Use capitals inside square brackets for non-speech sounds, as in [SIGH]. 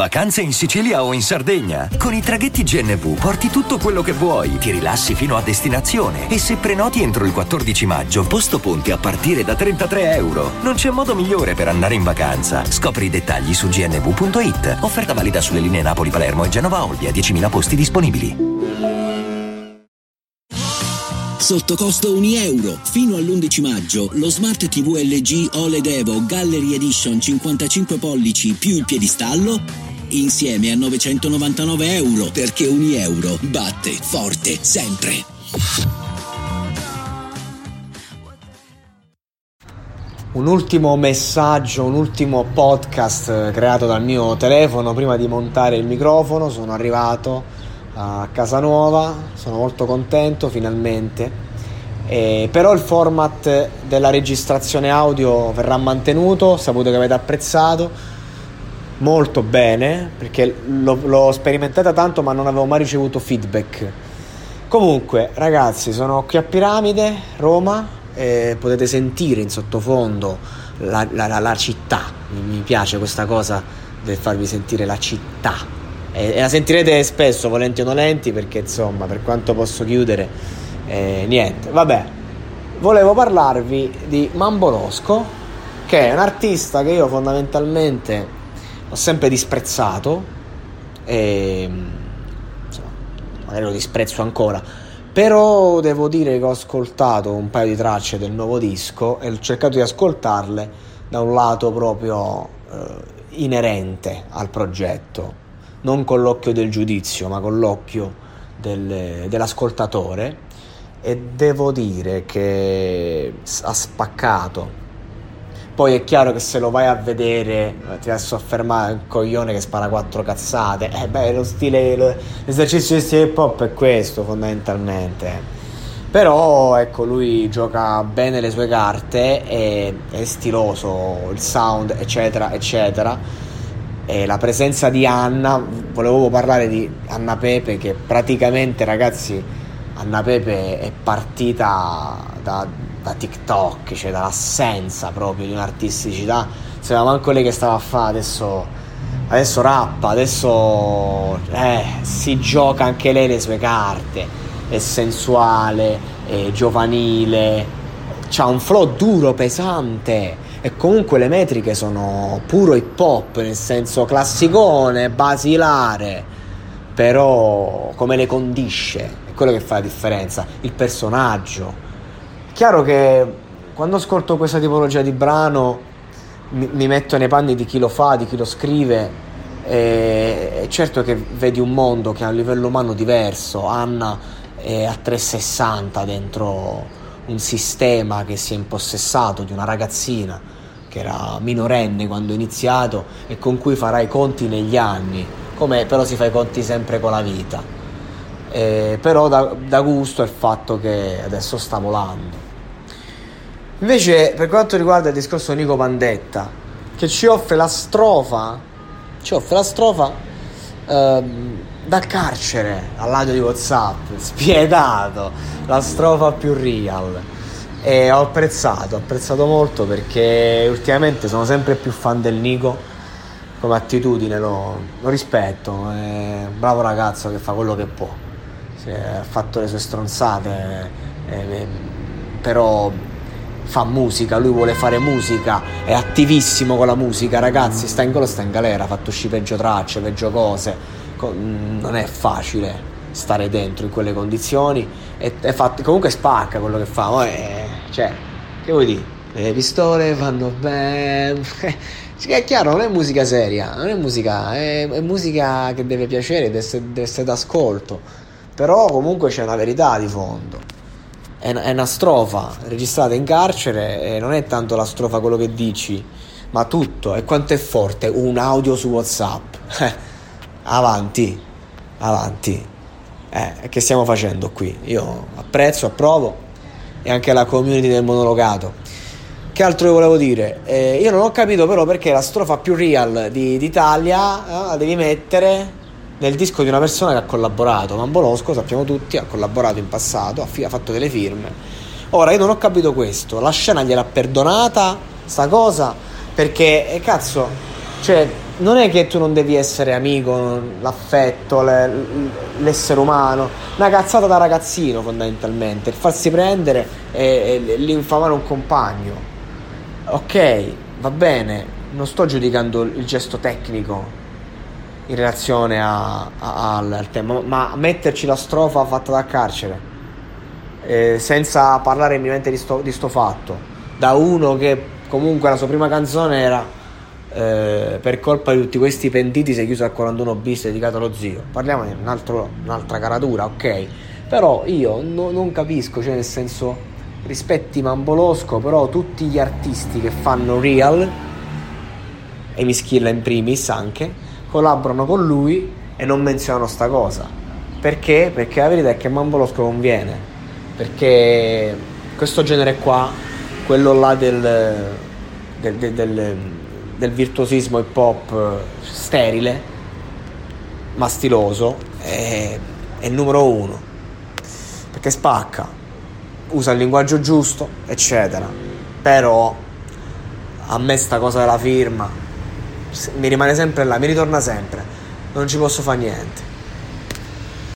Vacanze in Sicilia o in Sardegna? Con i traghetti GNV porti tutto quello che vuoi, ti rilassi fino a destinazione e se prenoti entro il 14 maggio, posto ponti a partire da 33 euro. Non c'è modo migliore per andare in vacanza. Scopri i dettagli su gnv.it. Offerta valida sulle linee Napoli-Palermo e Genova-Olbia, 10.000 posti disponibili. Sotto costo 1 euro. Fino all'11 maggio lo Smart TV LG OLED Evo Gallery Edition 55 pollici più il piedistallo insieme a 999 euro perché 1 euro batte forte sempre. Un ultimo messaggio, un ultimo podcast creato dal mio telefono prima di montare il microfono. Sono arrivato a casa nuova, sono molto contento finalmente. Eh, però il format della registrazione audio verrà mantenuto, saputo che avete apprezzato molto bene perché l'ho, l'ho sperimentata tanto ma non avevo mai ricevuto feedback. Comunque ragazzi sono qui a Piramide, Roma, e potete sentire in sottofondo la, la, la, la città, mi piace questa cosa del farvi sentire la città e, e la sentirete spesso, volenti o nolenti, perché insomma, per quanto posso chiudere, eh, niente. Vabbè, volevo parlarvi di Mambolosco, che è un artista che io fondamentalmente ho sempre disprezzato e insomma, magari lo disprezzo ancora. Però devo dire che ho ascoltato un paio di tracce del nuovo disco e ho cercato di ascoltarle da un lato proprio eh, inerente al progetto non con l'occhio del giudizio, ma con l'occhio del, dell'ascoltatore e devo dire che ha spaccato. Poi è chiaro che se lo vai a vedere ti vai a soffermare un coglione che spara quattro cazzate. Eh beh, lo stile, lo, l'esercizio di stile hip hop è questo fondamentalmente. Però ecco, lui gioca bene le sue carte, è, è stiloso, il sound, eccetera, eccetera e la presenza di Anna, volevo parlare di Anna Pepe che praticamente ragazzi Anna Pepe è partita da, da TikTok, cioè dall'assenza proprio di un'artisticità, sapeva manco lei che stava a fare, adesso, adesso rappa, adesso eh, si gioca anche lei le sue carte, è sensuale, è giovanile, ha un flow duro, pesante. E comunque le metriche sono puro hip hop, nel senso classicone, basilare, però come le condisce, è quello che fa la differenza, il personaggio. Chiaro che quando ascolto questa tipologia di brano mi, mi metto nei panni di chi lo fa, di chi lo scrive, e, certo che vedi un mondo che ha un livello umano diverso, Anna è a 360 dentro un sistema che si è impossessato di una ragazzina che era minorenne quando ho iniziato e con cui farai conti negli anni, come però si fa i conti sempre con la vita. Eh, però da, da gusto il fatto che adesso sta volando. Invece per quanto riguarda il discorso Nico Pandetta, che ci offre la strofa, ci offre la strofa ehm, dal carcere all'audio di Whatsapp, [LAUGHS] spietato, la strofa più real. E ho apprezzato, ho apprezzato molto perché ultimamente sono sempre più fan del Nico come attitudine, lo, lo rispetto, è un bravo ragazzo che fa quello che può, ha fatto le sue stronzate, eh, però fa musica, lui vuole fare musica, è attivissimo con la musica, ragazzi, sta in, sta in galera, ha fatto uscire peggio tracce, peggio cose, non è facile stare dentro in quelle condizioni e, e fatto, comunque spacca quello che fa è, cioè che vuoi dire? Le pistole vanno bene [LAUGHS] è chiaro non è musica seria non è musica è, è musica che deve piacere deve essere, deve essere d'ascolto però comunque c'è una verità di fondo è, è una strofa registrata in carcere e non è tanto la strofa quello che dici ma tutto e quanto è forte un audio su whatsapp [LAUGHS] avanti avanti eh, che stiamo facendo qui? Io apprezzo, approvo e anche la community del monologato. Che altro io volevo dire? Eh, io non ho capito però perché la strofa più real di, d'Italia eh, la devi mettere nel disco di una persona che ha collaborato. Mambolosco, sappiamo tutti, ha collaborato in passato, ha, fi- ha fatto delle firme. Ora io non ho capito questo, la scena gliel'ha perdonata sta cosa perché eh, cazzo, cioè non è che tu non devi essere amico, l'affetto, le, l'essere umano, una cazzata da ragazzino fondamentalmente, il farsi prendere e, e l'infamare un compagno. Ok, va bene, non sto giudicando il gesto tecnico in relazione a, a, al, tema, ma metterci la strofa fatta da carcere, eh, senza parlare minimamente di di sto fatto, da uno che comunque la sua prima canzone era eh, per colpa di tutti questi pentiti si è chiuso al 41 bis dedicato allo zio. Parliamo di un altro, un'altra caratura, ok. Però io no, non capisco, cioè nel senso, rispetti Mambolosco, però tutti gli artisti che fanno real, e mi schilla in primis anche, collaborano con lui e non menzionano sta cosa. Perché? Perché la verità è che Mambolosco conviene. Perché questo genere qua, quello là del, del, del, del del virtuosismo hip hop eh, sterile, ma stiloso, è, è il numero uno. Perché spacca, usa il linguaggio giusto, eccetera. Però a me sta cosa della firma mi rimane sempre là, mi ritorna sempre. Non ci posso fare niente.